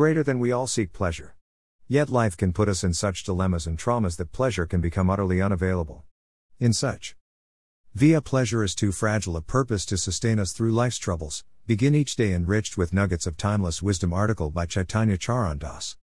greater than we all seek pleasure. Yet life can put us in such dilemmas and traumas that pleasure can become utterly unavailable. In such Via pleasure is too fragile a purpose to sustain us through life's troubles. Begin each day enriched with nuggets of timeless wisdom. Article by Chaitanya Charandas.